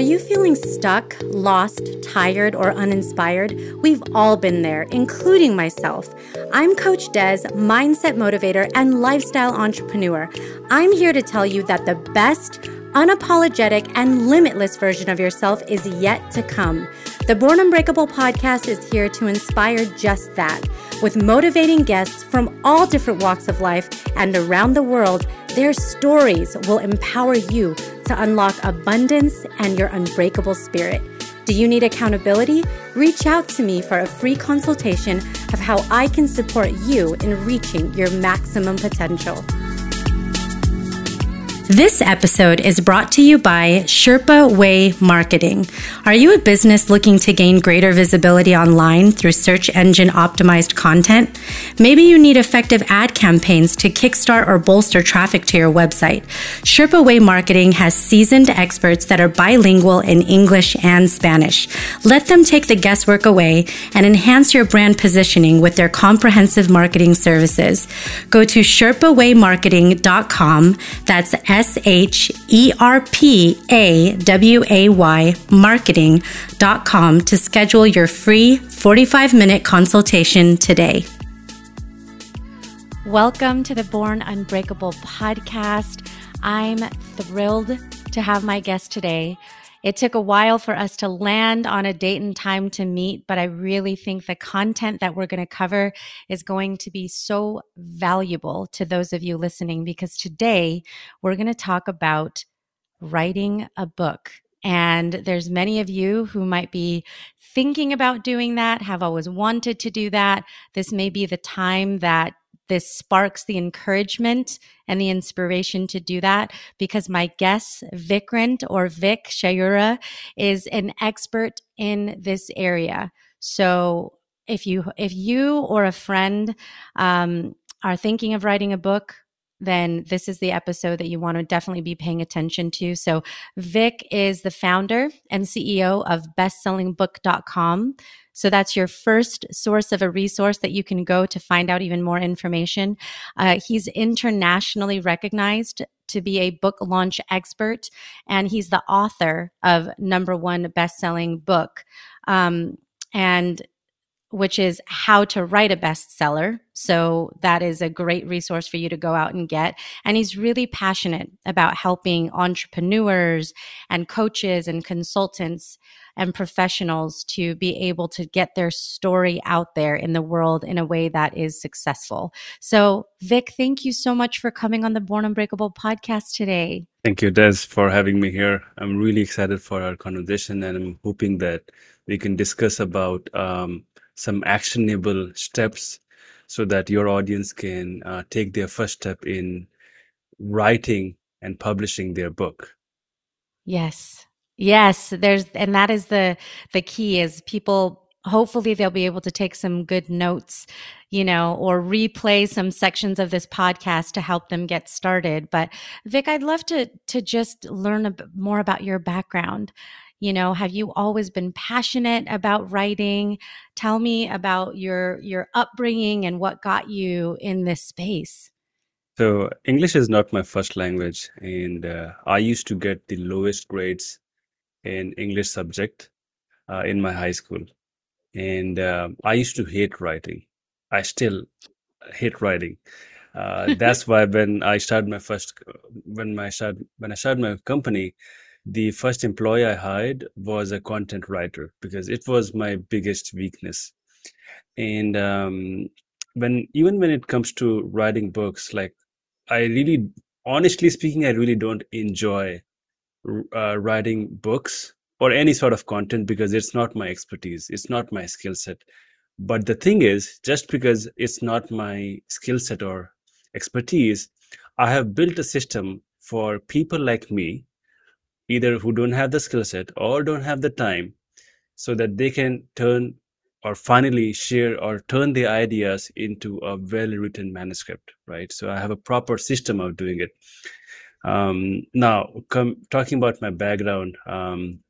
Are you feeling stuck, lost, tired, or uninspired? We've all been there, including myself. I'm Coach Des, mindset motivator and lifestyle entrepreneur. I'm here to tell you that the best, unapologetic, and limitless version of yourself is yet to come. The Born Unbreakable podcast is here to inspire just that. With motivating guests from all different walks of life and around the world, their stories will empower you to unlock abundance and your unbreakable spirit. Do you need accountability? Reach out to me for a free consultation of how I can support you in reaching your maximum potential. This episode is brought to you by Sherpa Way Marketing. Are you a business looking to gain greater visibility online through search engine optimized content? Maybe you need effective ad campaigns to kickstart or bolster traffic to your website. Sherpa Way Marketing has seasoned experts that are bilingual in English and Spanish. Let them take the guesswork away and enhance your brand positioning with their comprehensive marketing services. Go to sherpawaymarketing.com. That's H E R P A W A Y marketing.com to schedule your free 45 minute consultation today. Welcome to the Born Unbreakable podcast. I'm thrilled to have my guest today. It took a while for us to land on a date and time to meet, but I really think the content that we're going to cover is going to be so valuable to those of you listening because today we're going to talk about writing a book. And there's many of you who might be thinking about doing that, have always wanted to do that. This may be the time that this sparks the encouragement and the inspiration to do that because my guest, Vikrant or Vic Shaurya, is an expert in this area. So if you if you or a friend um, are thinking of writing a book, then this is the episode that you want to definitely be paying attention to. So, Vic is the founder and CEO of bestsellingbook.com. So that's your first source of a resource that you can go to find out even more information. Uh, he's internationally recognized to be a book launch expert, and he's the author of number one best-selling book. Um, and which is how to write a bestseller. So that is a great resource for you to go out and get. And he's really passionate about helping entrepreneurs and coaches and consultants and professionals to be able to get their story out there in the world in a way that is successful. So, Vic, thank you so much for coming on the Born Unbreakable podcast today. Thank you, Des, for having me here. I'm really excited for our conversation and I'm hoping that we can discuss about um, some actionable steps so that your audience can uh, take their first step in writing and publishing their book yes yes there's and that is the the key is people hopefully they'll be able to take some good notes you know or replay some sections of this podcast to help them get started. But vic i'd love to to just learn a bit more about your background. You know have you always been passionate about writing? Tell me about your your upbringing and what got you in this space. So english is not my first language and uh, i used to get the lowest grades in english subject uh, in my high school. And uh, i used to hate writing. I still hate writing. Uh, that's why when i started my first when my start when i started my company the first employee I hired was a content writer because it was my biggest weakness. And um, when even when it comes to writing books, like I really, honestly speaking, I really don't enjoy uh, writing books or any sort of content because it's not my expertise, it's not my skill set. But the thing is, just because it's not my skill set or expertise, I have built a system for people like me either who don't have the skill set or don't have the time so that they can turn or finally share or turn their ideas into a well written manuscript right so i have a proper system of doing it um, now come talking about my background um,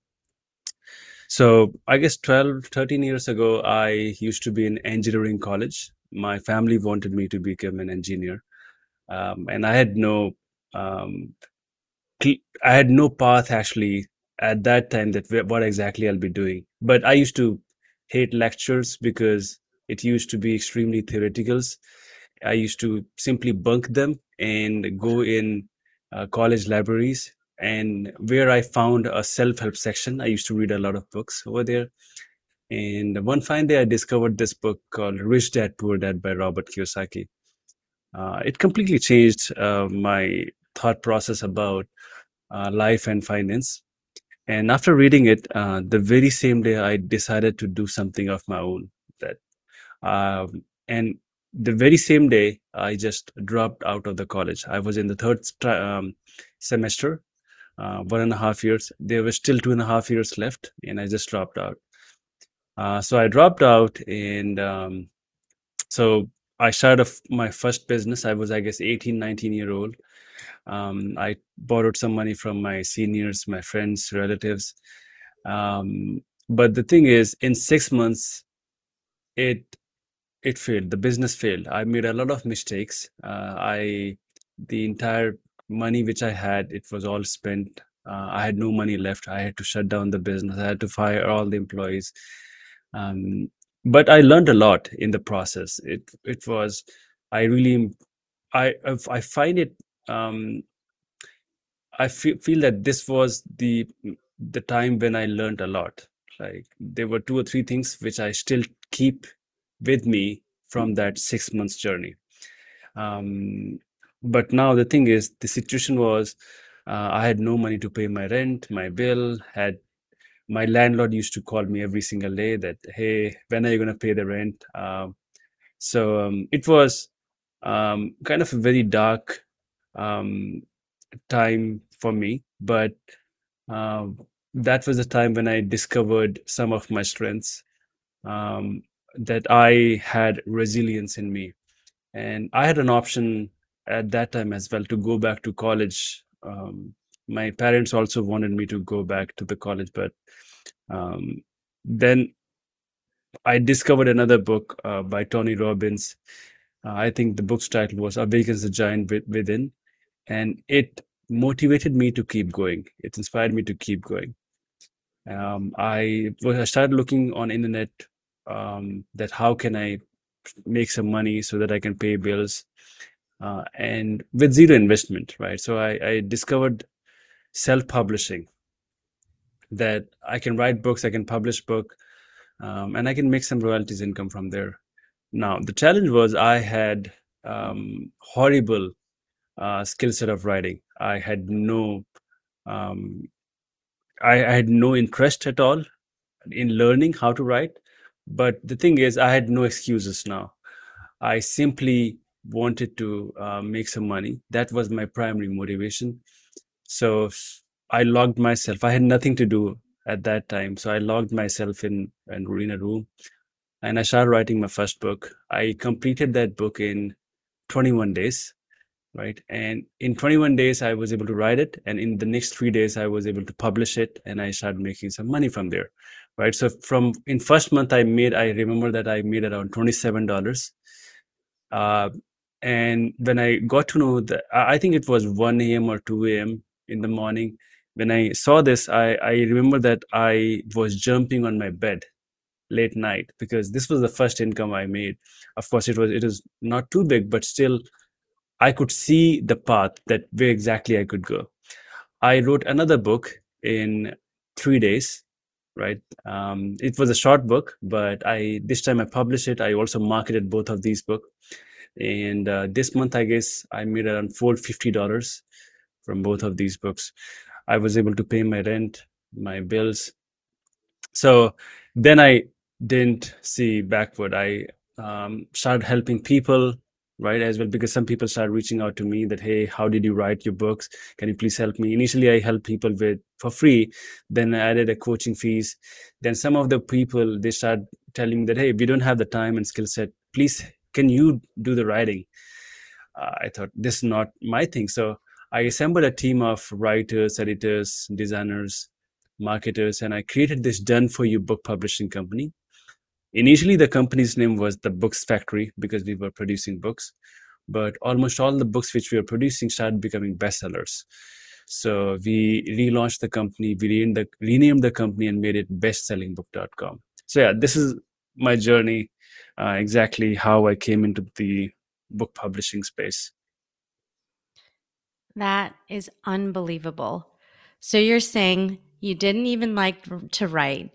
so i guess 12 13 years ago i used to be in engineering college my family wanted me to become an engineer um, and i had no um, I had no path actually at that time that what exactly I'll be doing. But I used to hate lectures because it used to be extremely theoreticals. I used to simply bunk them and go in uh, college libraries. And where I found a self help section, I used to read a lot of books over there. And one fine day, I discovered this book called Rich Dad Poor Dad by Robert Kiyosaki. Uh, it completely changed uh, my thought process about uh, life and finance. And after reading it, uh, the very same day, I decided to do something of my own. That, um, and the very same day, I just dropped out of the college. I was in the third um, semester, uh, one and a half years. There were still two and a half years left, and I just dropped out. Uh, so I dropped out, and um, so I started my first business. I was, I guess, 18, 19 year old. Um, I borrowed some money from my seniors, my friends, relatives. Um, but the thing is, in six months, it it failed. The business failed. I made a lot of mistakes. Uh, I the entire money which I had, it was all spent. Uh, I had no money left. I had to shut down the business. I had to fire all the employees. Um, but I learned a lot in the process. It it was I really I I find it um, I feel feel that this was the the time when I learned a lot. Like there were two or three things which I still keep with me from that six months journey. Um, but now the thing is, the situation was uh, I had no money to pay my rent, my bill, had my landlord used to call me every single day that hey when are you going to pay the rent um, so um, it was um, kind of a very dark um, time for me but uh, that was the time when i discovered some of my strengths um, that i had resilience in me. And i had an option at that time as well to go back to college. Um, my parents also wanted me to go back to the college but um, then i discovered another book uh, by tony robbins. Uh, i think the book's title was awakens the giant within and it motivated me to keep going. It inspired me to keep going. Um, I, I started looking on internet um, that how can i make some money so that i can pay bills uh, and with zero investment right? So i, I discovered self-publishing that i can write books i can publish book um, and i can make some royalties income from there. Now the challenge was i had um, horrible uh, skill set of writing. I had no um, I, I had no interest at all in learning how to write but the thing is i had no excuses now i simply wanted to uh, make some money that was my primary motivation so I logged myself. I had nothing to do at that time, so I logged myself in and in a room, and I started writing my first book. I completed that book in 21 days, right? And in 21 days, I was able to write it, and in the next three days, I was able to publish it, and I started making some money from there, right? So from in first month, I made. I remember that I made around 27 dollars. Uh, and when I got to know that, I think it was 1 a.m. or 2 a.m in the morning when i saw this i i remember that i was jumping on my bed late night because this was the first income i made of course it was it was not too big but still i could see the path that where exactly i could go i wrote another book in three days right? Um, it was a short book but i this time i published it. I also marketed both of these books and uh, this month i guess i made around $450 from both of these books. I was able to pay my rent my bills. So then i didn't see backward. I um, started helping people right as well because some people start reaching out to me that hey how did you write your books? Can you please help me? Initially i help people with for free then i added a coaching fees. Then some of the people they start telling me that hey we don't have the time and skill set. Please can you do the writing? Uh, i thought this is not my thing. So I assembled a team of writers, editors, designers, marketers, and I created this done for you book publishing company. Initially, the company's name was the Books Factory because we were producing books, but almost all the books which we were producing started becoming bestsellers. So we relaunched the company, we renamed the, renamed the company and made it bestsellingbook.com. So yeah, this is my journey, uh, exactly how I came into the book publishing space. That is unbelievable. So you're saying you didn't even like to write.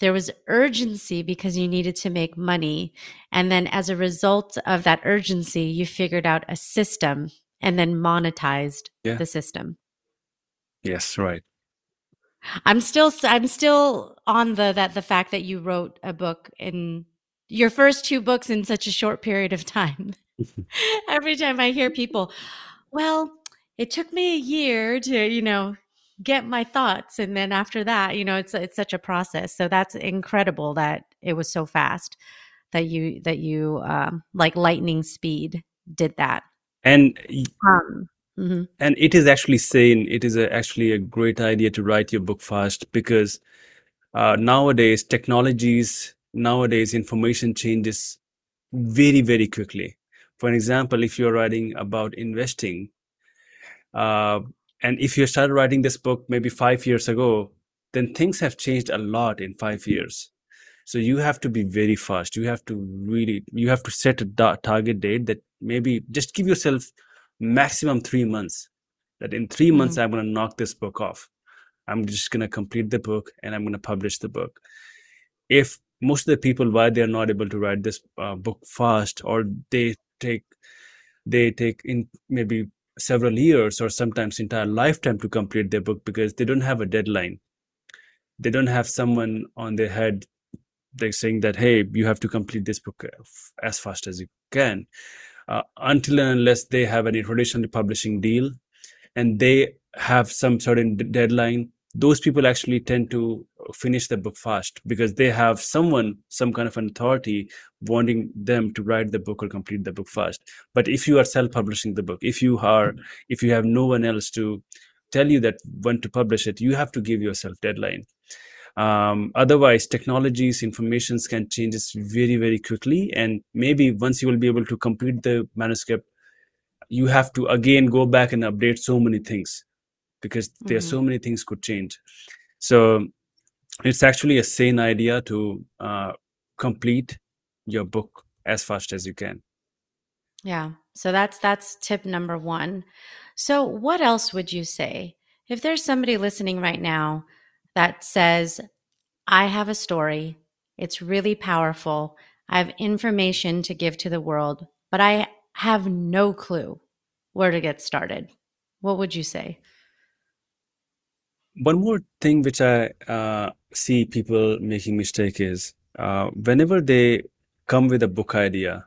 There was urgency because you needed to make money. And then as a result of that urgency, you figured out a system and then monetized yeah. the system. Yes, right. I'm still I'm still on the that the fact that you wrote a book in your first two books in such a short period of time. Every time I hear people, well, it took me a year to, you know, get my thoughts and then after that you know it's it's such a process. So that's incredible that it was so fast that you that you um, like lightning speed did that. And um, mm-hmm. and it is actually saying it is a, actually a great idea to write your book fast because uh, nowadays technologies nowadays information changes very very quickly. For example if you're writing about investing uh, and if you started writing this book maybe five years ago then things have changed a lot in five years. So you have to be very fast. You have to really you have to set a da- target date that maybe just give yourself maximum three months. That in 3 mm-hmm. months i'm going to knock this book off. I'm just going to complete the book and i'm going to publish the book. If most of the people why they're not able to write this uh, book fast or they take they take in maybe several years or sometimes entire lifetime to complete their book because they don't have a deadline. They don't have someone on their head they're saying that hey you have to complete this book as fast as you can. Uh, until and unless they have any traditional publishing deal and they have some certain d- deadline those people actually tend to finish the book fast because they have someone some kind of an authority wanting them to write the book or complete the book fast but if you are self-publishing the book if you are if you have no one else to tell you that when to publish it you have to give yourself deadline um, otherwise technologies informations can change very very quickly and maybe once you will be able to complete the manuscript you have to again go back and update so many things because mm-hmm. there are so mm-hmm. many things could change so it's actually a sane idea to uh, complete your book as fast as you can. Yeah. So that's that's tip number one. So what else would you say? If there's somebody listening right now that says i have a story. It's really powerful. I have information to give to the world but i have no clue where to get started what would you say one more thing which I uh, see people making mistake is uh, whenever they come with a book idea.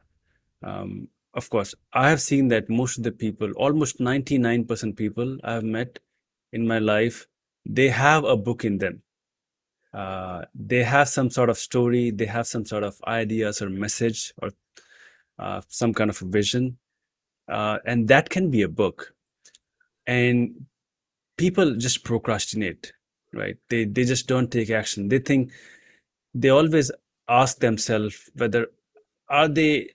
Um, of course, I have seen that most of the people, almost 99% people I have met in my life, they have a book in them. Uh, they have some sort of story, they have some sort of ideas or message or uh, some kind of vision. Uh, and that can be a book. And people just procrastinate right? They they just don't take action. They think they always ask themselves whether are they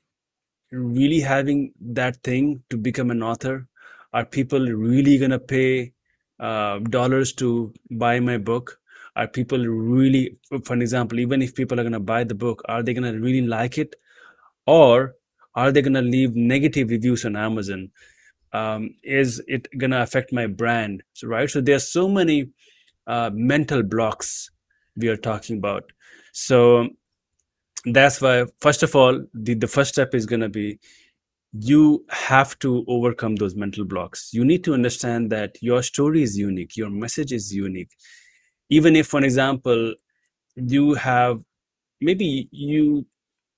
really having that thing to become an author? Are people really to pay uh, dollars to buy my book? Are people really for an example even if people are to buy the book are they to really like it? Or are they to leave negative reviews on amazon um, is it to affect my brand so right? So there's so many uh, mental blocks we are talking about. So that's why first of all the, the first step is to be you have to overcome those mental blocks. You need to understand that your story is unique your message is unique. Even if for example you have maybe you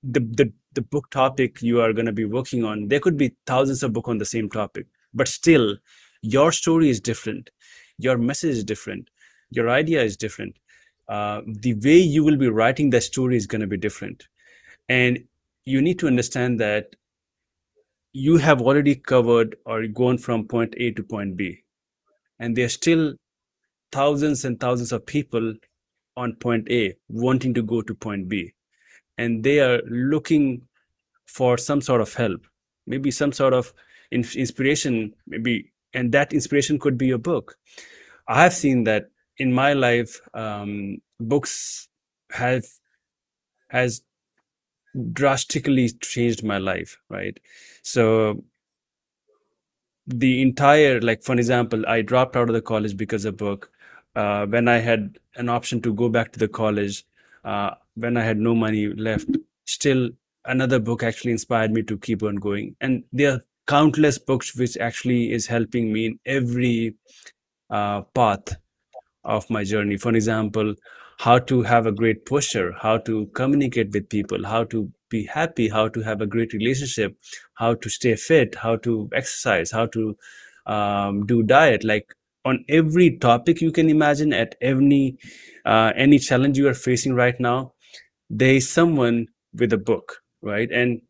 the the the book topic you are going to be working on there could be thousands of books on the same topic but still your story is different your message is different your idea is different uh, the way you will be writing the story is going to be different. And you need to understand that you have already covered or gone from point a to point b and there's still thousands and thousands of people on point a wanting to go to point b and they are looking for some sort of help maybe some sort of inspiration maybe and that inspiration could be a book. I have seen that in my life um, books have has drastically changed my life right? So the entire like for example i dropped out of the college because of book. Uh, when i had an option to go back to the college uh, when i had no money left still another book actually inspired me to keep on going. And there are countless books which actually is helping me in every uh, path of my journey. For example how to have a great posture how to communicate with people how to be happy how to have a great relationship how to stay fit how to exercise how to um, do diet. Like on every topic you can imagine at any uh, any challenge you are facing right now there is someone with a book right? And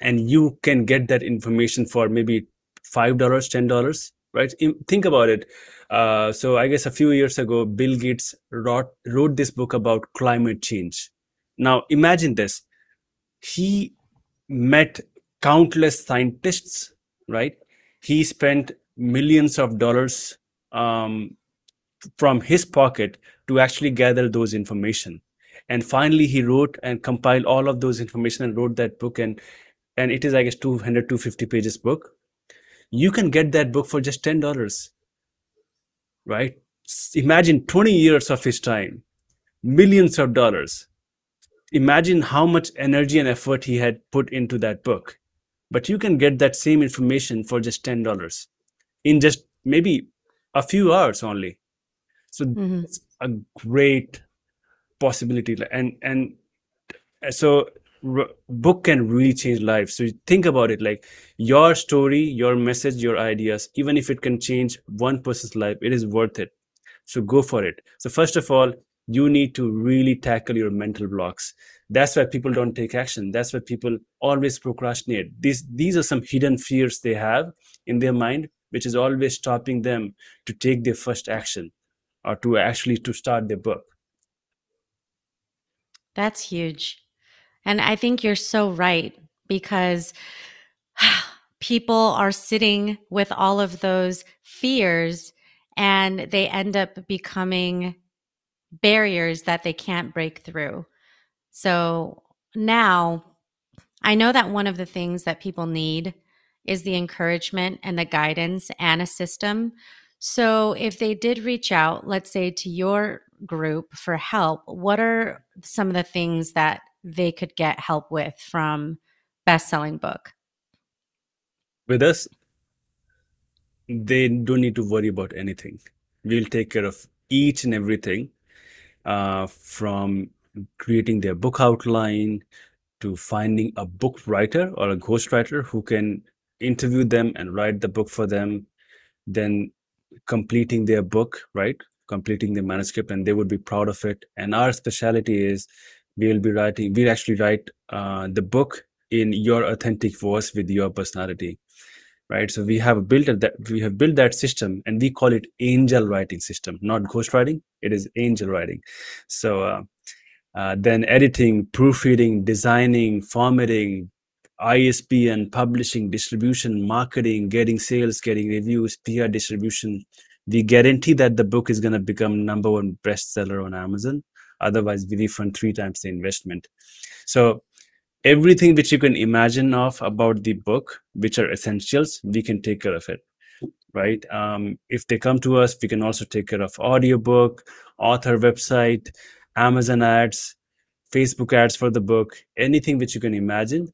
and you can get that information for maybe five dollars ten dollars right? Think about it. Uh, so i guess a few years ago bill gates wrote wrote this book about climate change. Now imagine this. He met countless scientists, right? He spent millions of dollars um, from his pocket to actually gather those information. And finally, he wrote and compiled all of those information and wrote that book. And and it is, I guess, 200, 250 pages book. You can get that book for just $10, right? Imagine 20 years of his time, millions of dollars imagine how much energy and effort he had put into that book but you can get that same information for just $10 in just maybe a few hours only so mm-hmm. it's a great possibility. And and uh, so r- book can really change lives. So think about it. Like your story your message your ideas even if it can change one person's life it is worth it. So go for it. So first of all you need to really tackle your mental blocks. That's why people don't take action. That's why people always procrastinate. These these are some hidden fears they have in their mind which is always stopping them to take their first action or to actually to start their book that's huge and i think you're so right because people are sitting with all of those fears and they end up becoming barriers that they can't break through. So now I know that one of the things that people need is the encouragement and the guidance and a system. So if they did reach out, let's say to your group for help, what are some of the things that they could get help with from best selling book? With us, they don't need to worry about anything. We'll take care of each and everything uh, from creating their book outline to finding a book writer or a ghostwriter who can interview them and write the book for them, then completing their book, right? Completing the manuscript, and they would be proud of it. And our specialty is we will be writing, we actually write uh, the book in your authentic voice with your personality right? So we have built that we have built that system and we call it angel writing system not ghost writing. It is angel writing. So uh, uh, then editing proofreading designing formatting isbn publishing distribution marketing getting sales getting reviews pr distribution we guarantee that the book is going to become number one bestseller on amazon otherwise we refund three times the investment. So everything which you can imagine of about the book which are essentials we can take care of it right? Um, if they come to us we can also take care of audiobook author website amazon ads facebook ads for the book anything which you can imagine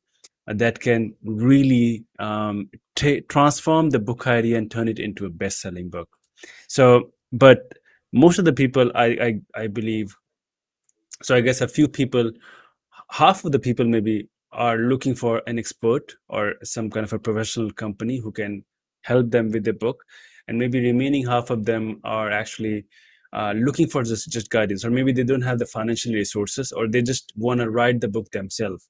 uh, that can really um, t- transform the book idea and turn it into a best-selling book so but most of the people I, I i believe so i guess a few people half of the people maybe are looking for an expert or some kind of a professional company who can help them with the book. And maybe remaining half of them are actually uh, looking for just, just guidance or maybe they don't have the financial resources or they just want to write the book themselves.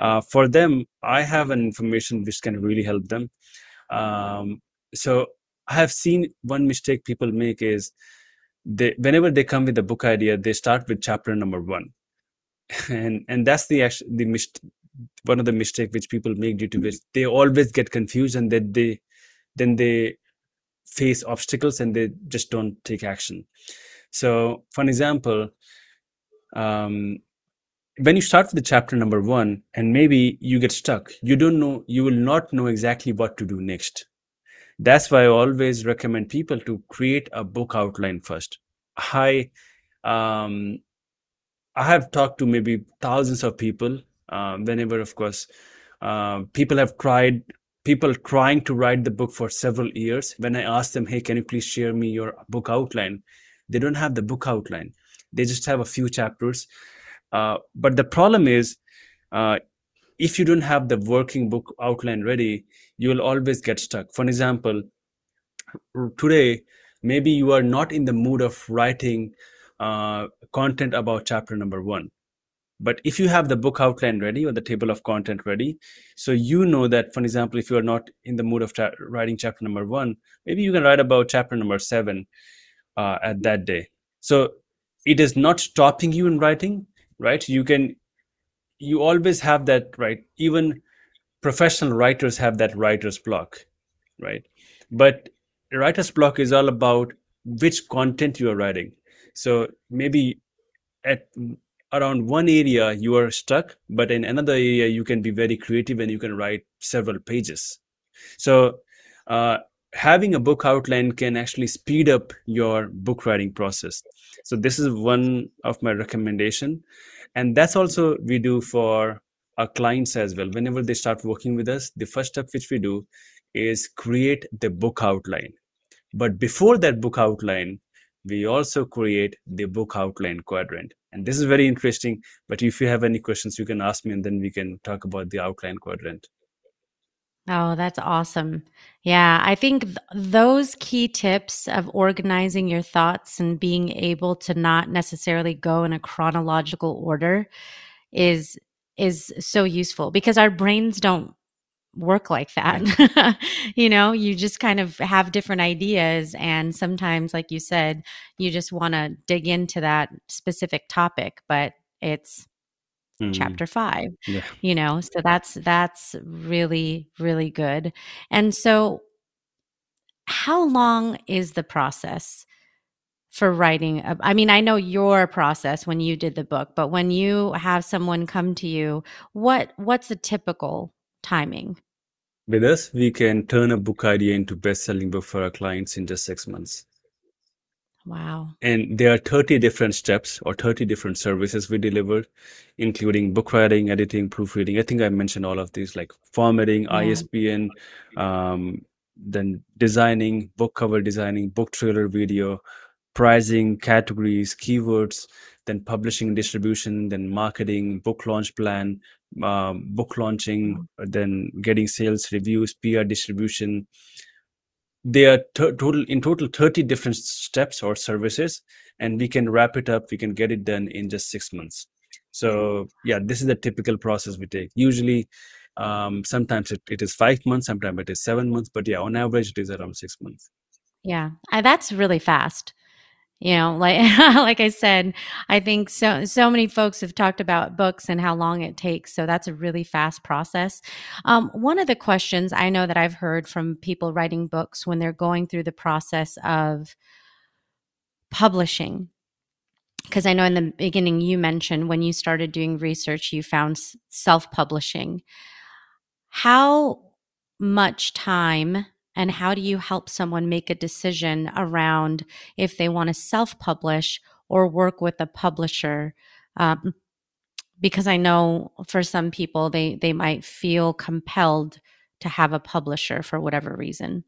Uh, for them i have an information which can really help them. Um, so i have seen one mistake people make is they whenever they come with a book idea they start with chapter number one. And and that's the the mist one of the mistake which people make due to which they always get confused and that they then they face obstacles and they just don't take action. So for an example um, when you start with the chapter number one and maybe you get stuck you don't know you will not know exactly what to do next that's why i always recommend people to create a book outline first. I um, i have talked to maybe thousands of people uh, whenever of course uh, people have tried people trying to write the book for several years. When i ask them hey can you please share me your book outline? They don't have the book outline. They just have a few chapters. Uh, but the problem is, uh, if you don't have the working book outline ready, you will always get stuck. For example, today, maybe you are not in the mood of writing uh, content about chapter number one. But if you have the book outline ready or the table of content ready, so you know that, for example, if you are not in the mood of cha- writing chapter number one, maybe you can write about chapter number seven uh, at that day. So it is not stopping you in writing, right you can you always have that right even professional writers have that writer's block right? But writer's block is all about which content you are writing. So maybe at around one area you are stuck but in another area you can be very creative and you can write several pages. So uh, having a book outline can actually speed up your book writing process. So this is one of my recommendation. And that's also we do for our clients as well whenever they start working with us the first step which we do is create the book outline. But before that book outline we also create the book outline quadrant. And this is very interesting but if you have any questions you can ask me and then we can talk about the outline quadrant. Oh, that's awesome. Yeah, I think th- those key tips of organizing your thoughts and being able to not necessarily go in a chronological order is is so useful because our brains don't work like that. you know, you just kind of have different ideas and sometimes like you said, you just want to dig into that specific topic, but it's mm. chapter 5 yeah. you know so that's that's really really good and so how long is the process for writing a, I mean I know your process when you did the book but when you have someone come to you what what's the typical timing with us we can turn a book idea into best selling book for our clients in just 6 months Wow. And there are 30 different steps or 30 different services we deliver, including book writing, editing, proofreading. I think I mentioned all of these like formatting, yeah. ISBN, um, then designing, book cover designing, book trailer video, pricing, categories, keywords, then publishing and distribution, then marketing, book launch plan, um, book launching, then getting sales reviews, PR distribution, there are t- total in total 30 different steps or services and we can wrap it up we can get it done in just six months. So yeah this is the typical process we take. Usually um, sometimes it, it is five months sometimes it is seven months but yeah on average it is around six months. Yeah that's really fast you know like like i said i think so so many folks have talked about books and how long it takes so that's a really fast process. Um, one of the questions i know that i've heard from people writing books when they're going through the process of publishing because i know in the beginning you mentioned when you started doing research you found self-publishing. How much time and how do you help someone make a decision around if they want to self publish or work with a publisher? Um, because i know for some people they they might feel compelled to have a publisher for whatever reason.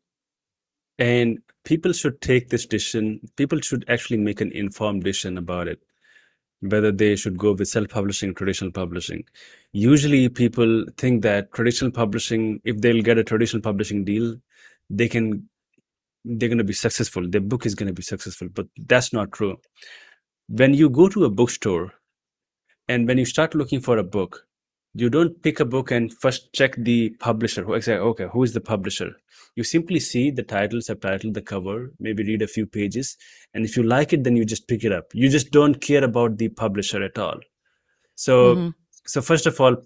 And people should take this decision people should actually make an informed decision about it whether they should go with self-publishing traditional publishing. Usually people think that traditional publishing if they'll get a traditional publishing deal they can they're going to be successful. Their book is going to be successful but that's not true. When you go to a bookstore and when you start looking for a book you don't pick a book and first check the publisher. Who say okay who is the publisher? You simply see the title subtitle the cover maybe read a few pages and if you like it then you just pick it up. You just don't care about the publisher at all. So mm-hmm. so first of all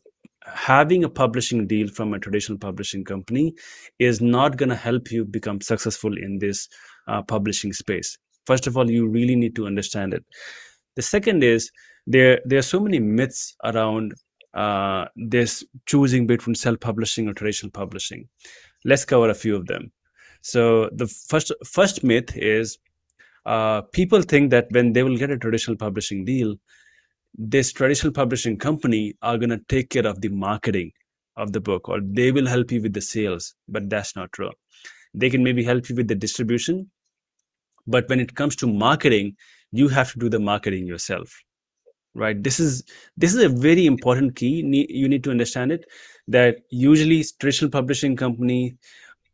having a publishing deal from a traditional publishing company is not going to help you become successful in this uh, publishing space. First of all, you really need to understand it. The second is there there are so many myths around uh, this choosing between self-publishing or traditional publishing. Let's cover a few of them. So the first first myth is uh, people think that when they will get a traditional publishing deal, this traditional publishing company are going to take care of the marketing of the book or they will help you with the sales but that's not true. They can maybe help you with the distribution but when it comes to marketing you have to do the marketing yourself right? This is this is a very important key. You need to understand it that usually traditional publishing company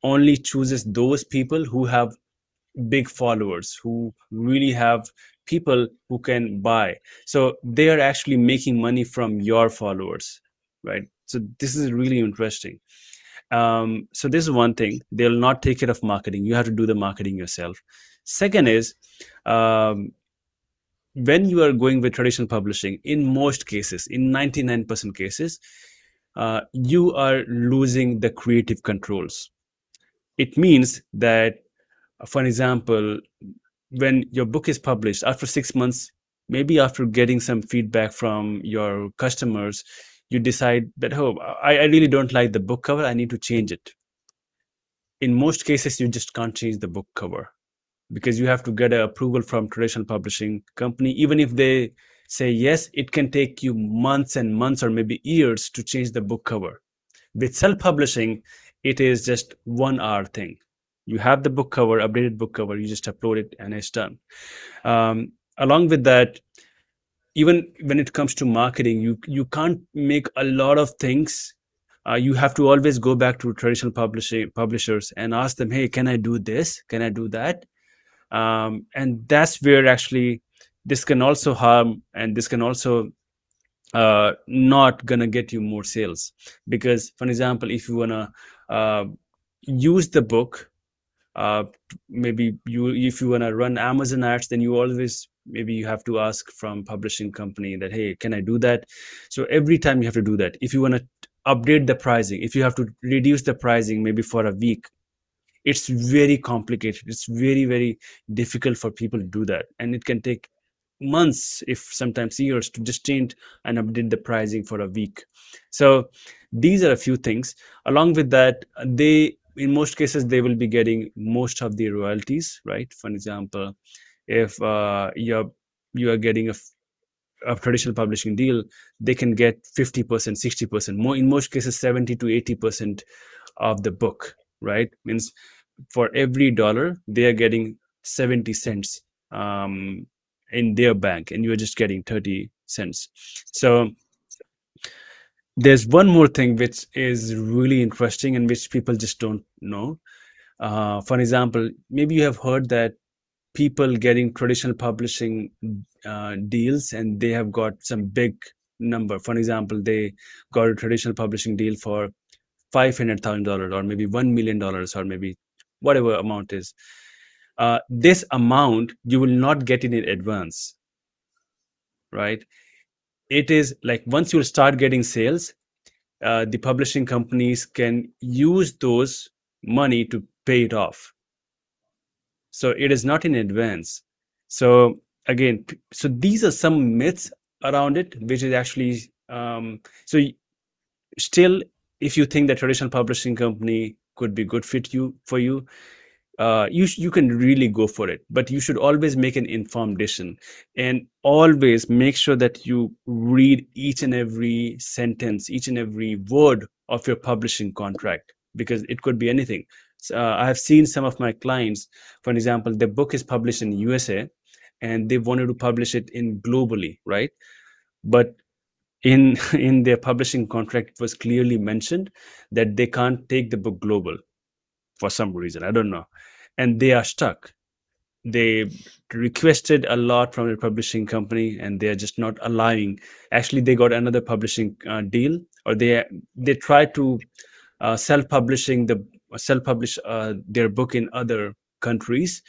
only chooses those people who have big followers who really have people who can buy. So they are actually making money from your followers right? So this is really interesting. Um, so this is one thing. They'll not take care of marketing. You have to do the marketing yourself. Second is um, when you are going with traditional publishing in most cases in 99% cases uh, you are losing the creative controls. It means that for example when your book is published after six months maybe after getting some feedback from your customers you decide that oh I, I really don't like the book cover i need to change it. In most cases you just can't change the book cover because you have to get approval from traditional publishing company. Even if they say yes it can take you months and months or maybe years to change the book cover. With self-publishing it is just one hour thing you have the book cover updated book cover you just upload it and it's done. Um, along with that even when it comes to marketing you you can't make a lot of things. Uh, you have to always go back to traditional publishing publishers and ask them hey can i do this? Can i do that? Um, and that's where actually this can also harm and this can also uh, not gonna get you more sales. Because for example if you wanna uh, use the book uh, maybe you if you want to run amazon ads then you always maybe you have to ask from publishing company that hey can i do that? So every time you have to do that. If you want to update the pricing if you have to reduce the pricing maybe for a week it's very complicated. It's very very difficult for people to do that. And it can take months if sometimes years to just change and update the pricing for a week. So these are a few things. Along with that they in most cases they will be getting most of the royalties right? For example if uh, you're you are getting a, a traditional publishing deal they can get 50% 60% more in most cases 70 to 80% of the book right? Means for every dollar they are getting 70 cents um, in their bank and you're just getting 30 cents. So there's one more thing which is really interesting and which people just don't know. Uh, for example maybe you have heard that people getting traditional publishing uh, deals and they have got some big number. For example they got a traditional publishing deal for $500000 or maybe $1 million or maybe whatever amount is. Uh, this amount you will not get in advance right it is like once you start getting sales uh, the publishing companies can use those money to pay it off. So it is not in advance. So again so these are some myths around it which is actually um, so still if you think that traditional publishing company could be good fit you for you uh, you you can really go for it but you should always make an informed decision and always make sure that you read each and every sentence each and every word of your publishing contract because it could be anything. So, uh, i have seen some of my clients for example their book is published in usa and they wanted to publish it in globally right? But in in their publishing contract it was clearly mentioned that they can't take the book global for some reason i don't know and they are stuck. They requested a lot from the publishing company and they are just not allowing. Actually they got another publishing uh, deal or they they try to uh, self publishing the self publish uh, their book in other countries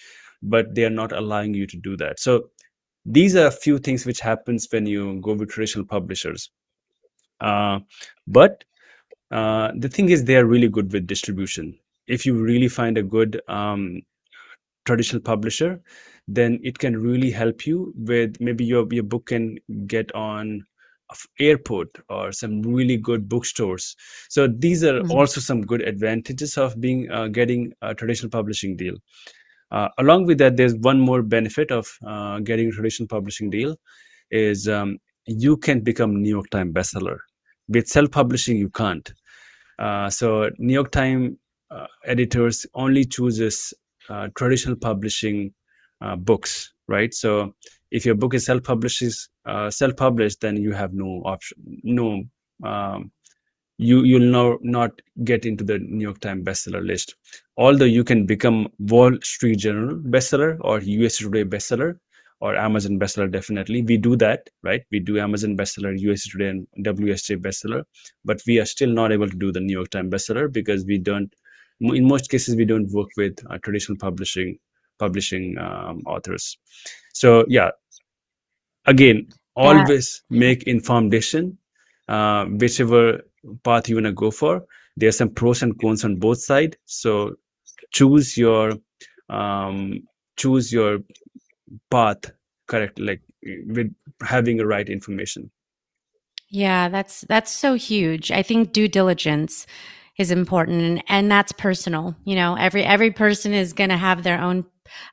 but they are not allowing you to do that. So these are a few things which happens when you go with traditional publishers. Uh, but uh, the thing is, they are really good with distribution. If you really find a good um, traditional publisher, then it can really help you with maybe your your book can get on airport or some really good bookstores. So these are mm-hmm. also some good advantages of being uh, getting a traditional publishing deal. Uh, along with that there's one more benefit of uh, getting a traditional publishing deal is um, you can become new york times bestseller. With self-publishing you can't. Uh, so new york times uh, editors only chooses uh, traditional publishing books right? So if your book is self-published uh, self-published then you have no option no um, you you'll no, not get into the new york times bestseller list. Although you can become wall street journal bestseller or usa today bestseller or amazon bestseller definitely. We do that right? We do amazon bestseller usa today and wsj bestseller but we are still not able to do the new york times bestseller because we don't in most cases we don't work with uh, traditional publishing publishing um, authors. So yeah. Again always yeah. make informed decision uh, whichever path you want to go for. There's some pros and cons on both sides so choose your um, choose your path correct like with having the right information. Yeah that's that's so huge. I think due diligence is important. And, that's personal you know every every person is going to have their own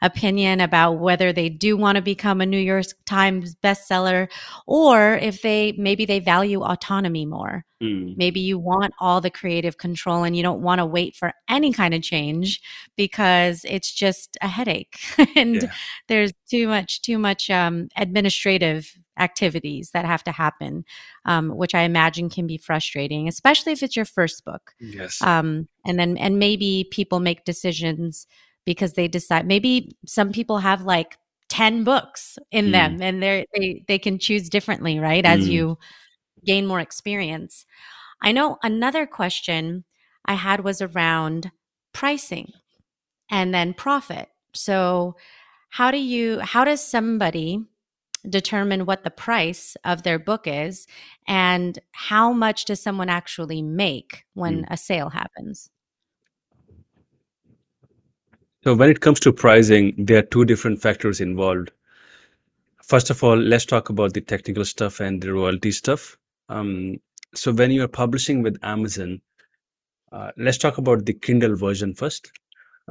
opinion about whether they do want to become a New York Times bestseller or if they maybe they value autonomy more. Mm. Maybe you want all the creative control and you don't want to wait for any kind of change because it's just a headache and yeah. there's too much too much um, administrative activities that have to happen, um, which I imagine can be frustrating, especially if it's your first book. Yes. Um, and then and maybe people make decisions because they decide maybe some people have like 10 books in mm. them and they they they can choose differently right as mm. you gain more experience i know another question i had was around pricing and then profit so how do you how does somebody determine what the price of their book is and how much does someone actually make when mm. a sale happens so when it comes to pricing, there are two different factors involved. First of all, let's talk about the technical stuff and the royalty stuff. Um, so when you are publishing with Amazon, uh, let's talk about the Kindle version first.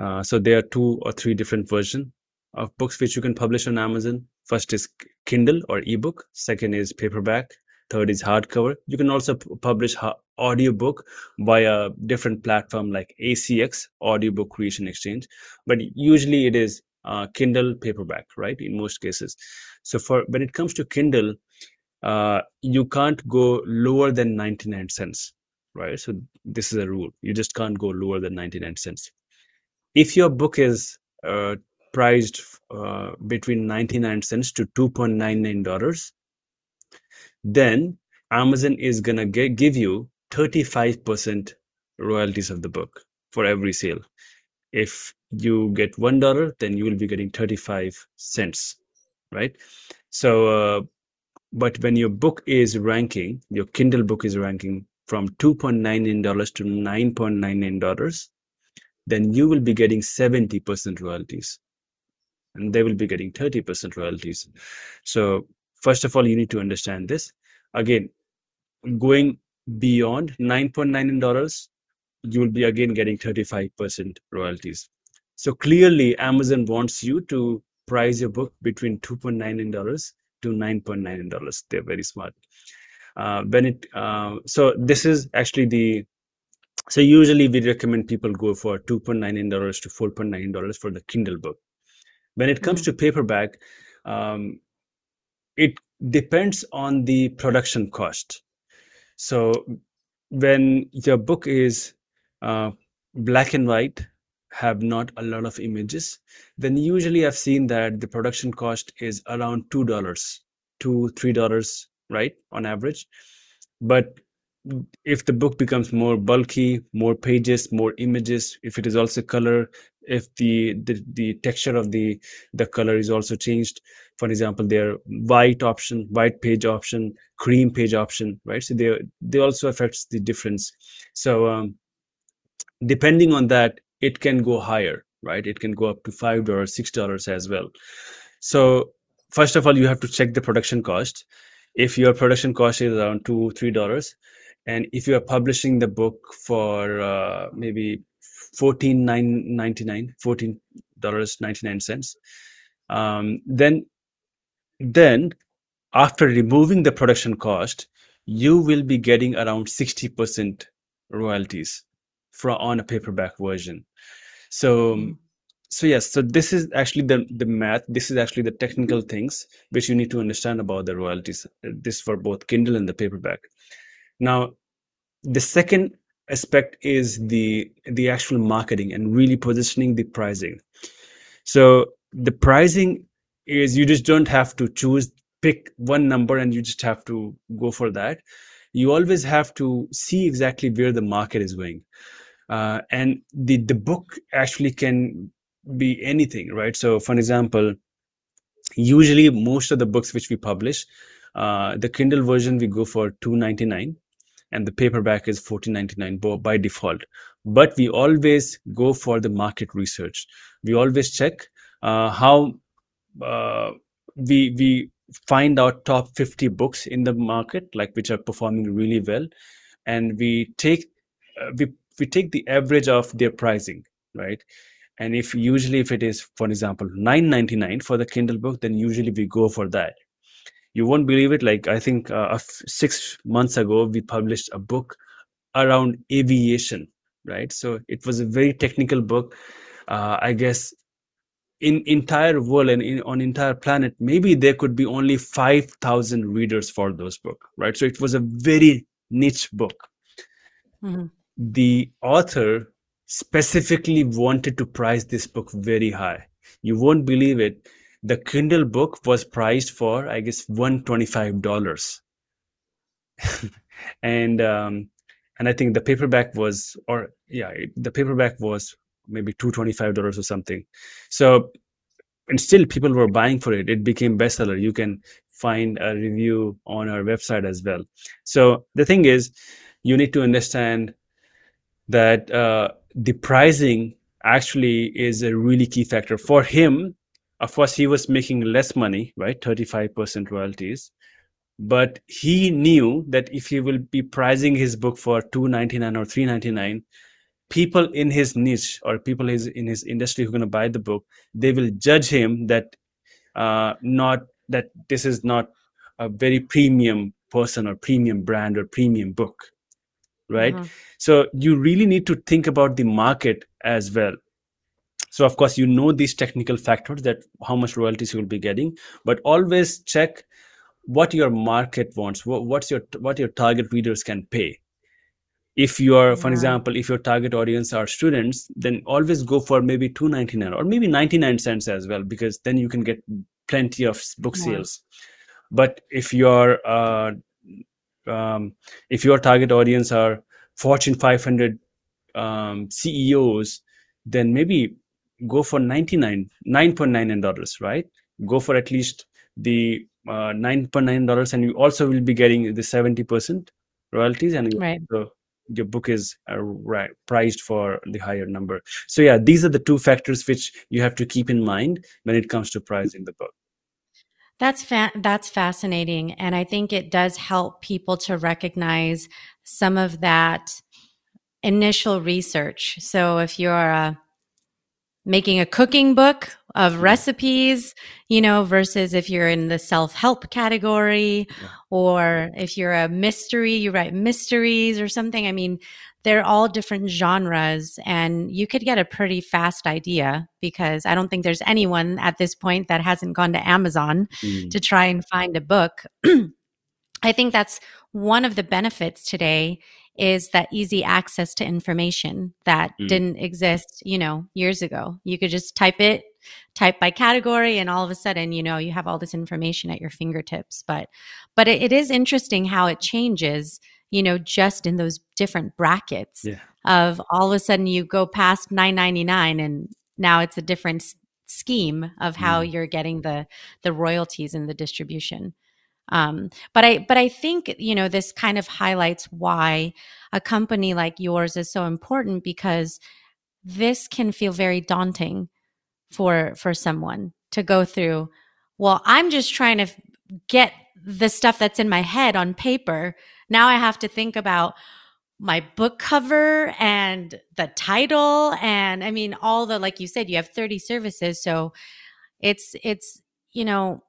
Uh, so there are two or three different versions of books which you can publish on Amazon. First is Kindle or ebook. Second is paperback. Third is hardcover. You can also publish audiobook via different platform like ACX, Audiobook Creation Exchange. But usually it is uh, Kindle paperback, right? In most cases. So for when it comes to Kindle, uh, you can't go lower than 99 cents, right? So this is a rule. You just can't go lower than 99 cents. If your book is uh, priced uh, between 99 cents to 2.99 dollars then Amazon is gonna get, give you 35% royalties of the book for every sale. If you get one dollar, then you will be getting 35 cents, right? So, uh, but when your book is ranking, your Kindle book is ranking from 2.99 dollars to 9.99 dollars, then you will be getting 70% royalties, and they will be getting 30% royalties. So First of all, you need to understand this. Again, going beyond 9.9 dollars, you will be again getting 35% royalties. So clearly, Amazon wants you to price your book between 2.9 dollars to 9.9 dollars. They're very smart. Uh, when it uh, so this is actually the so usually we recommend people go for 2.9 dollars to 4.9 dollars for the Kindle book. When it comes mm-hmm. to paperback, um, it depends on the production cost. So when your book is uh, black and white, have not a lot of images, then usually I've seen that the production cost is around two dollars, two three dollars, right, on average. But if the book becomes more bulky more pages more images if it is also color if the, the the texture of the the color is also changed. For example their white option white page option cream page option right? So they they also affects the difference. So um, depending on that it can go higher right? It can go up to five dollars six dollars as well. So first of all you have to check the production cost. If your production cost is around two three dollars and if you are publishing the book for uh, maybe 14.99 14 dollars 99 cents um, then then after removing the production cost you will be getting around 60% royalties from on a paperback version so mm-hmm. so yes so this is actually the the math this is actually the technical things which you need to understand about the royalties this for both kindle and the paperback now the second aspect is the the actual marketing and really positioning the pricing. So the pricing is you just don't have to choose pick one number and you just have to go for that. You always have to see exactly where the market is going. Uh, and the the book actually can be anything right? So for example usually most of the books which we publish uh, the kindle version we go for 299 and the paperback is 14.99 by default. But we always go for the market research. We always check uh, how uh, we we find out top 50 books in the market like which are performing really well and we take uh, we we take the average of their pricing right? And if usually if it is for example 9.99 for the kindle book then usually we go for that you won't believe it like i think uh, six months ago we published a book around aviation right? So it was a very technical book. Uh, i guess in entire world and in, on entire planet maybe there could be only 5000 readers for those book right? So it was a very niche book. Mm-hmm. the author specifically wanted to price this book very high. You won't believe it the Kindle book was priced for, I guess, one twenty-five dollars, and um, and I think the paperback was, or yeah, the paperback was maybe two twenty-five dollars or something. So, and still people were buying for it. It became bestseller. You can find a review on our website as well. So the thing is, you need to understand that uh, the pricing actually is a really key factor for him of course he was making less money right? 35% royalties. But he knew that if he will be pricing his book for 299 or 399 people in his niche or people in his industry who are going to buy the book they will judge him that uh, not that this is not a very premium person or premium brand or premium book right? Mm-hmm. so you really need to think about the market as well so of course you know these technical factors that how much royalties you will be getting but always check what your market wants what, what's your what your target readers can pay. If you are for example if your target audience are students then always go for maybe 299 or maybe 99 cents as well because then you can get plenty of book yeah. sales. But if your uh, um, if your target audience are fortune 500 um, ceos then maybe go for 99 9.99 dollars right? Go for at least the uh, 9.9 dollars and you also will be getting the 70% royalties and right. the, your book is uh, right, priced for the higher number. So yeah these are the two factors which you have to keep in mind when it comes to pricing the book. That's fa- that's fascinating and i think it does help people to recognize some of that initial research. So if you're a making a cooking book of mm. recipes, you know, versus if you're in the self help category yeah. or if you're a mystery, you write mysteries or something. I mean, they're all different genres and you could get a pretty fast idea because I don't think there's anyone at this point that hasn't gone to Amazon mm. to try and find a book. I think that's one of the benefits today is that easy access to information that mm. didn't exist, you know, years ago. You could just type it, type by category, and all of a sudden, you know, you have all this information at your fingertips. But, but it, it is interesting how it changes, you know, just in those different brackets Yeah. of all of a sudden you go past 999 and now it's a different scheme of how Mm. you're getting the the royalties and the distribution. Um, but I but I think you know this kind of highlights why a company like yours is so important because this can feel very daunting for for someone to go through. Well, I'm just trying to get the stuff that's in my head on paper. Now I have to think about my book cover and the title and I mean all the like you said you have 30 services so it's it's you know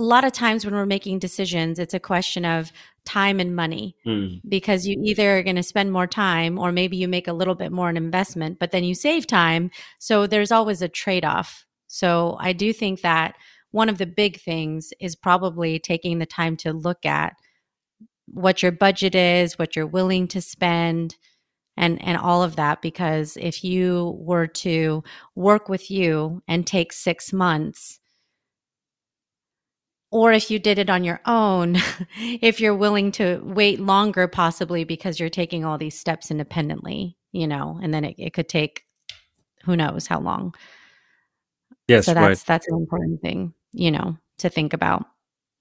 a lot of times when we're making decisions it's a question of time and money Mm. because you either are going to spend more time or maybe you make a little bit more in investment but then you save time so there's always a trade-off so i do think that one of the big things is probably taking the time to look at what your budget is what you're willing to spend and and all of that because if you were to work with you and take 6 months or if you did it on your own, if you're willing to wait longer, possibly because you're taking all these steps independently, you know, and then it, it could take who knows how long. Yes, so right. that's that's an important thing, you know, to think about.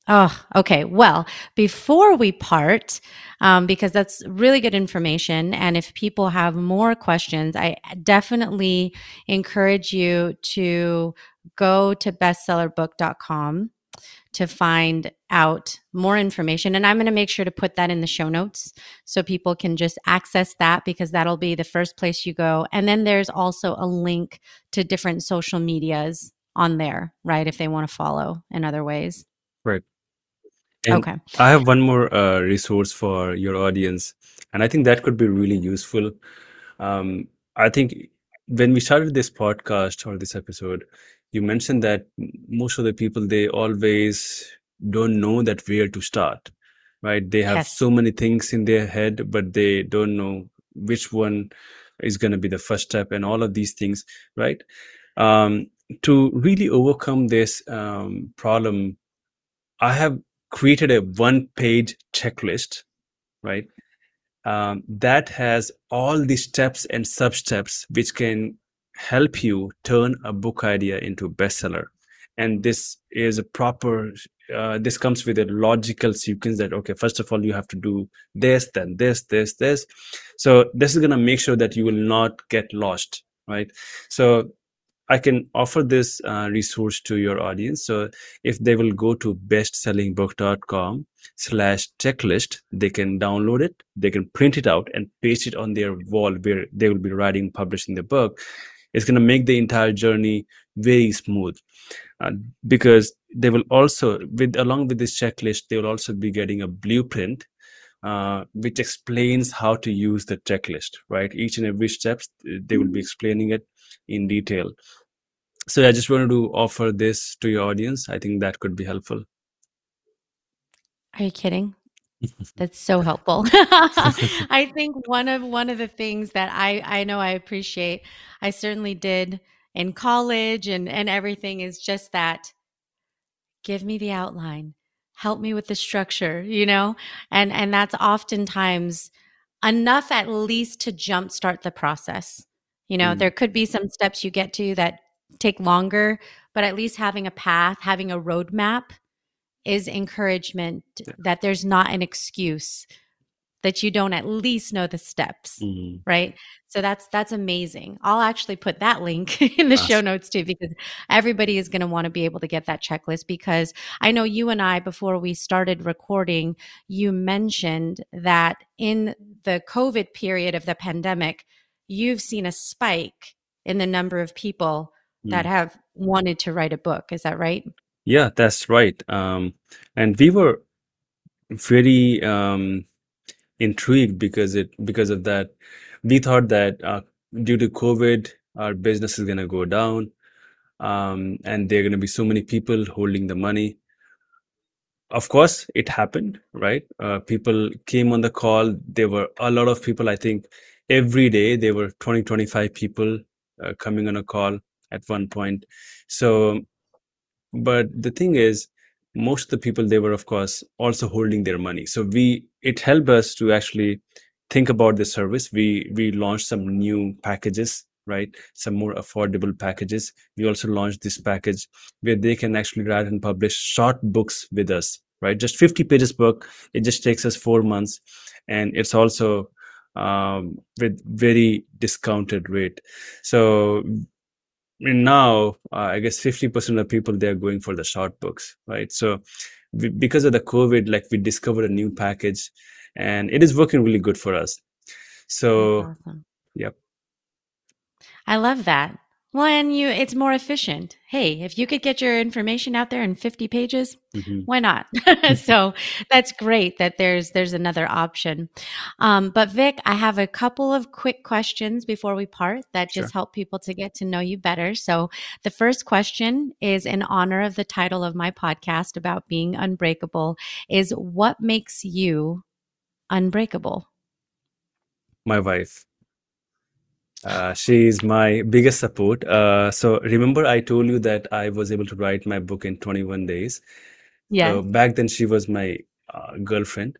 Oh, okay. Well, before we part, um, because that's really good information, and if people have more questions, I definitely encourage you to go to bestsellingbook.com to find out more information. And I'm going to make sure to put that in the show notes so people can just access that because that'll be the first place you go. And then there's also a link to different social medias on there, right? If they want to follow in other ways. Right. And okay. I have one more uh, resource for your audience, and I think that could be really useful. Um, I think when we started this podcast or this episode, you mentioned that most of the people they always don't know that where to start right? They have Yes. so many things in their head but they don't know which one is going to be the first step and all of these things right? Um, to really overcome this um, problem i have created a one page checklist right? Um, that has all the steps and sub steps which can help you turn a book idea into a bestseller. And this is a proper uh, this comes with a logical sequence that okay first of all you have to do this then this this this. So this is going to make sure that you will not get lost right? So i can offer this uh, resource to your audience. So if they will go to bestsellingbook.com slash checklist they can download it they can print it out and paste it on their wall where they will be writing publishing the book it's going to make the entire journey very smooth. Uh, because they will also with along with this checklist they will also be getting a blueprint uh, which explains how to use the checklist right? Each and every steps they will be explaining it in detail. So i just wanted to offer this to your audience. I think that could be helpful. Are you kidding? That's so helpful. I think one of one of the things that I I know I appreciate, I certainly did in college and and everything is just that give me the outline. Help me with the structure, you know? And and that's oftentimes enough at least to jumpstart the process. You know, Mm. there could be some steps you get to that take longer, but at least having a path, having a roadmap is encouragement that there's not an excuse that you don't at least know the steps Mhm. right? So that's that's amazing. I'll actually put that link in the show notes too because everybody is going to want to be able to get that checklist because i know you and i before we started recording you mentioned that in the covid period of the pandemic you've seen a spike in the number of people that Mm. have wanted to write a book. Is that right Yeah, that's right. Um, and we were very um, intrigued because it because of that. We thought that uh, due to COVID, our business is going to go down, um, and there are going to be so many people holding the money. Of course, it happened, right? Uh, people came on the call. There were a lot of people. I think every day there were 20, 25 people uh, coming on a call at one point. So but the thing is most of the people they were of course also holding their money. So we it helped us to actually think about the service. We we launched some new packages right? Some more affordable packages. We also launched this package where they can actually write and publish short books with us right? Just 50 pages book. It just takes us four months. And it's also um, with very discounted rate. So now uh, i guess 50% of people they are going for the short books right? So we, because of the covid like we discovered a new package and it is working really good for us. So awesome. yep. I love that well, and you it's more efficient. Hey, if you could get your information out there in 50 pages, mm-hmm. why not? so that's great that there's there's another option. Um, but Vic, I have a couple of quick questions before we part that just sure. help people to get to know you better. So the first question is in honor of the title of my podcast about being unbreakable is what makes you unbreakable? My wife. Uh, she is my biggest support. Uh, so remember, I told you that I was able to write my book in 21 days. Yeah. So back then, she was my uh, girlfriend,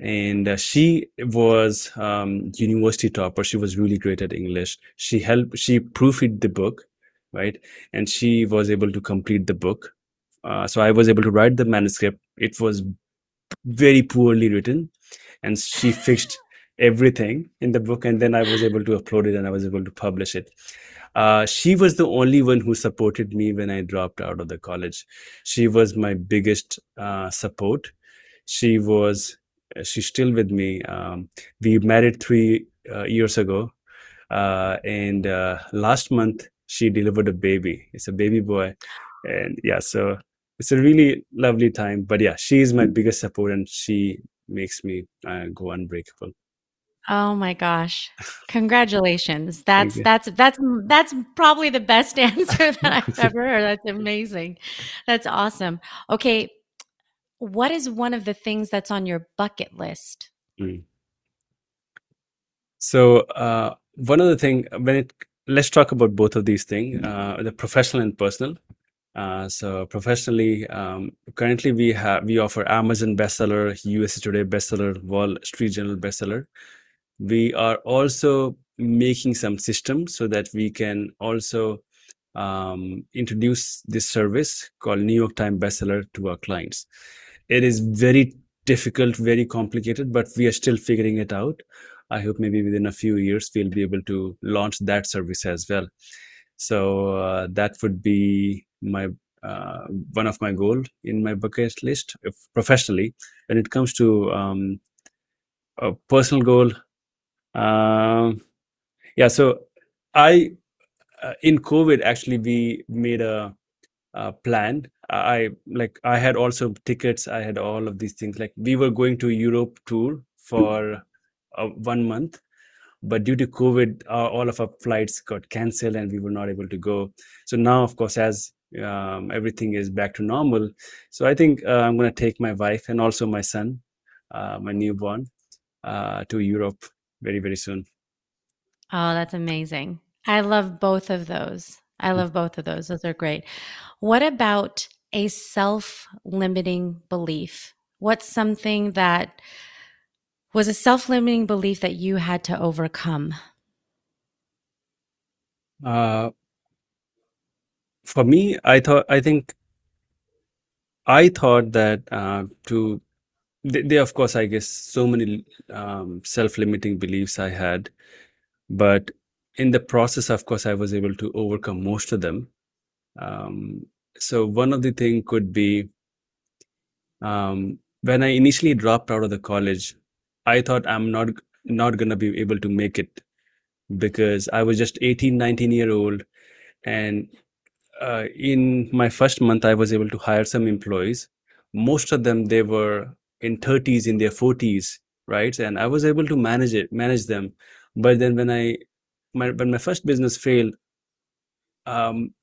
and uh, she was um, university topper. She was really great at English. She helped. She proofread the book, right, and she was able to complete the book. Uh, so I was able to write the manuscript. It was very poorly written, and she fixed everything in the book and then i was able to upload it and i was able to publish it. Uh, she was the only one who supported me when i dropped out of the college. She was my biggest uh, support. She was she's still with me. Um, we married three uh, years ago. Uh, and uh, last month she delivered a baby. It's a baby boy. And yeah so it's a really lovely time. But yeah she is my biggest support and she makes me uh, go unbreakable Oh my gosh. Congratulations. That's that's that's that's probably the best answer that I've ever heard. That's amazing. That's awesome. Okay, what is one of the things that's on your bucket list? Mm. So, uh, one of the thing when it let's talk about both of these things, uh, the professional and personal. Uh, so professionally, um, currently we have we offer Amazon bestseller, USA Today bestseller, Wall Street Journal bestseller we are also making some systems so that we can also um, introduce this service called New York Times bestseller to our clients. It is very difficult, very complicated, but we are still figuring it out. I hope maybe within a few years we'll be able to launch that service as well. So uh, that would be my uh, one of my goal in my bucket list if professionally. When it comes to um, a personal goal, um, yeah, so I uh, in COVID actually we made a, a plan. I like I had also tickets. I had all of these things. Like we were going to Europe tour for uh, one month, but due to COVID, uh, all of our flights got canceled and we were not able to go. So now, of course, as um, everything is back to normal, so I think uh, I'm going to take my wife and also my son, uh, my newborn, uh, to Europe very, very soon. Oh, that's amazing. I love both of those. I love both of those. Those are great. What about a self limiting belief? What's something that was a self limiting belief that you had to overcome? Uh, for me, I thought, I think I thought that uh, to they, of course i guess so many um, self-limiting beliefs i had but in the process of course i was able to overcome most of them. Um, so one of the thing could be um, when i initially dropped out of the college i thought i'm not not going to be able to make it because i was just 18 19 year old and uh, in my first month i was able to hire some employees. Most of them they were in 30s in their 40s right and i was able to manage it manage them but then when i my, when my first business failed um,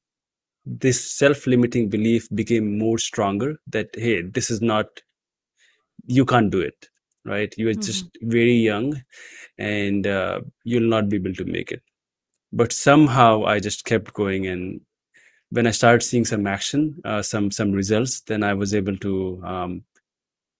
this self-limiting belief became more stronger that hey this is not you can't do it right you are mm-hmm. just very young and uh, you'll not be able to make it but somehow i just kept going and when I started seeing some action, uh, some some results, then I was able to. Um,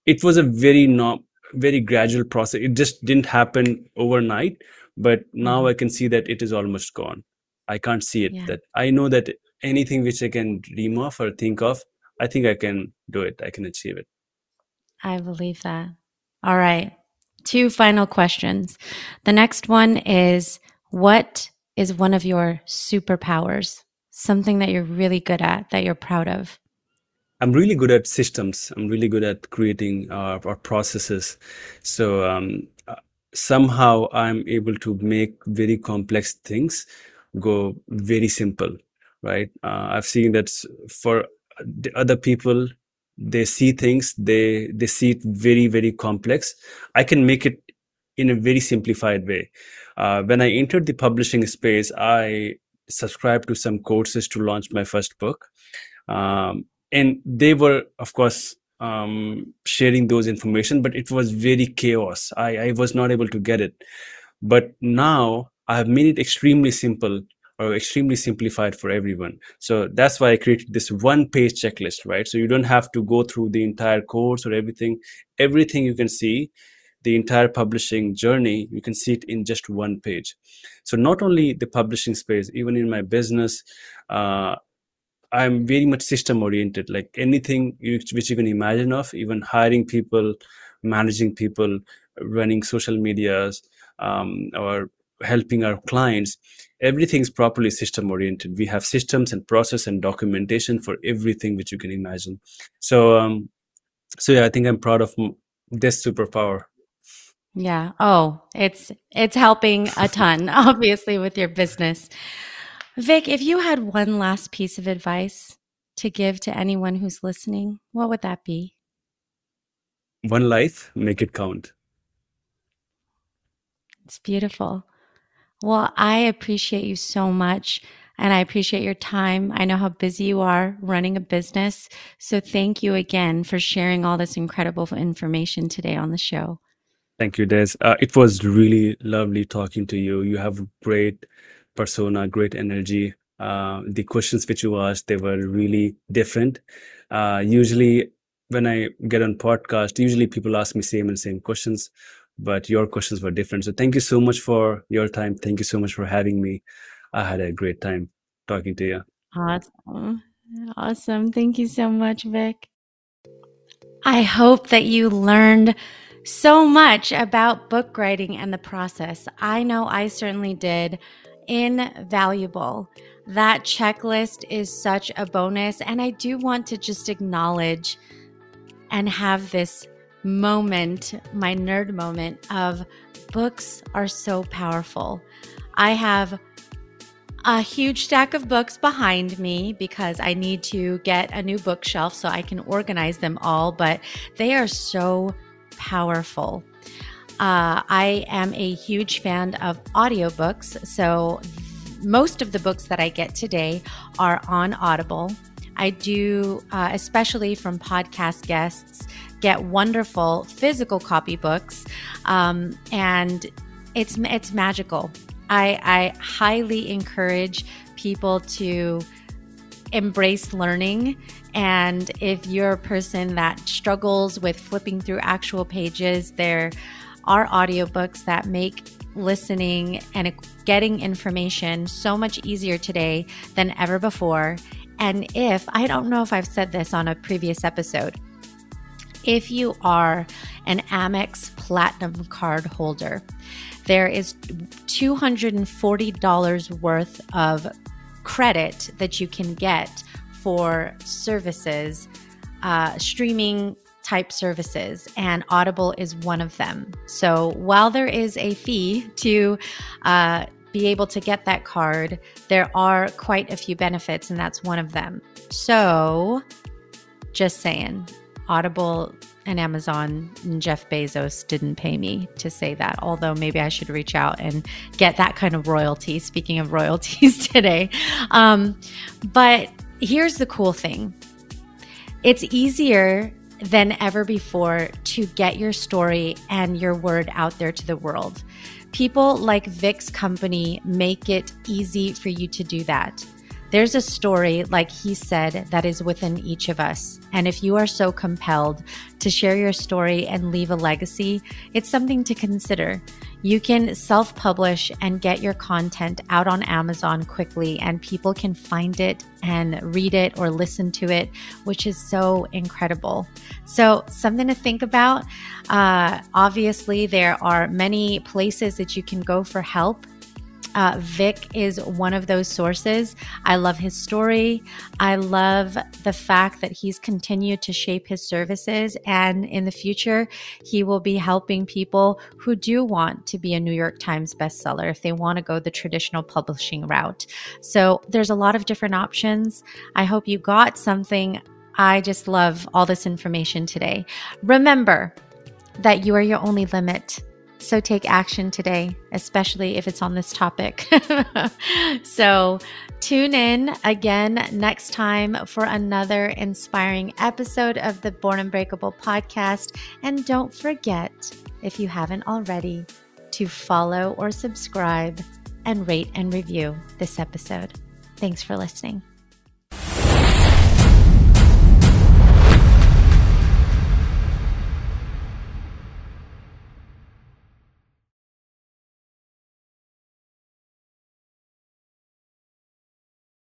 it was a very not very gradual process. It just didn't happen overnight, but now mm-hmm. I can see that it is almost gone. I can't see it. Yeah. That I know that anything which I can dream of or think of, I think I can do it. I can achieve it. I believe that. All right. Two final questions. The next one is what is one of your superpowers? Something that you're really good at that you're proud of? I'm really good at systems. I'm really good at creating uh, our processes. So um, somehow I'm able to make very complex things go very simple, right? Uh, I've seen that for the other people, they see things, they they see it very very complex. I can make it in a very simplified way. Uh, when I entered the publishing space, I subscribed to some courses to launch my first book. Um, and they were, of course, um, sharing those information, but it was very chaos. I, I was not able to get it. But now I have made it extremely simple or extremely simplified for everyone. So that's why I created this one page checklist, right? So you don't have to go through the entire course or everything. Everything you can see the entire publishing journey you can see it in just one page so not only the publishing space even in my business uh, i'm very much system oriented like anything you, which you can imagine of even hiring people managing people running social medias um, or helping our clients everything's properly system oriented we have systems and process and documentation for everything which you can imagine so um so yeah i think i'm proud of this superpower yeah. Oh, it's it's helping a ton, obviously, with your business. Vic, if you had one last piece of advice to give to anyone who's listening, what would that be? One life, make it count. It's beautiful. Well, I appreciate you so much and I appreciate your time. I know how busy you are running a business. So thank you again for sharing all this incredible information today on the show. Thank you, Des. Uh, it was really lovely talking to you. You have great persona, great energy. Uh, the questions which you asked, they were really different. Uh, usually, when I get on podcast, usually people ask me same and same questions, but your questions were different. So thank you so much for your time. Thank you so much for having me. I had a great time talking to you. Awesome. Awesome. Thank you so much, Vic. I hope that you learned so much about book writing and the process. I know I certainly did. Invaluable. That checklist is such a bonus. And I do want to just acknowledge and have this moment, my nerd moment of books are so powerful. I have a huge stack of books behind me because I need to get a new bookshelf so I can organize them all, but they are so powerful. Uh, I am a huge fan of audiobooks. So, most of the books that I get today are on Audible. I do, uh, especially from podcast guests, get wonderful physical copy books, um, and it's it's magical. I, I highly encourage people to embrace learning. And if you're a person that struggles with flipping through actual pages, there are audiobooks that make listening and getting information so much easier today than ever before. And if, I don't know if I've said this on a previous episode, if you are an Amex Platinum card holder, there is $240 worth of credit that you can get for services, uh, streaming type services, and Audible is one of them. So while there is a fee to uh, be able to get that card, there are quite a few benefits, and that's one of them. So just saying, Audible and Amazon and Jeff Bezos didn't pay me to say that, although maybe I should reach out and get that kind of royalty. Speaking of royalties today. Um, but here's the cool thing it's easier than ever before to get your story and your word out there to the world. People like Vic's company make it easy for you to do that. There's a story, like he said, that is within each of us. And if you are so compelled to share your story and leave a legacy, it's something to consider. You can self publish and get your content out on Amazon quickly, and people can find it and read it or listen to it, which is so incredible. So, something to think about. Uh, obviously, there are many places that you can go for help uh, Vic is one of those sources. I love his story. I love the fact that he's continued to shape his services. And in the future, he will be helping people who do want to be a New York Times bestseller if they want to go the traditional publishing route. So there's a lot of different options. I hope you got something. I just love all this information today. Remember that you are your only limit. So take action today, especially if it's on this topic. so tune in again next time for another inspiring episode of the Born Unbreakable podcast. And don't forget, if you haven't already, to follow or subscribe and rate and review this episode. Thanks for listening.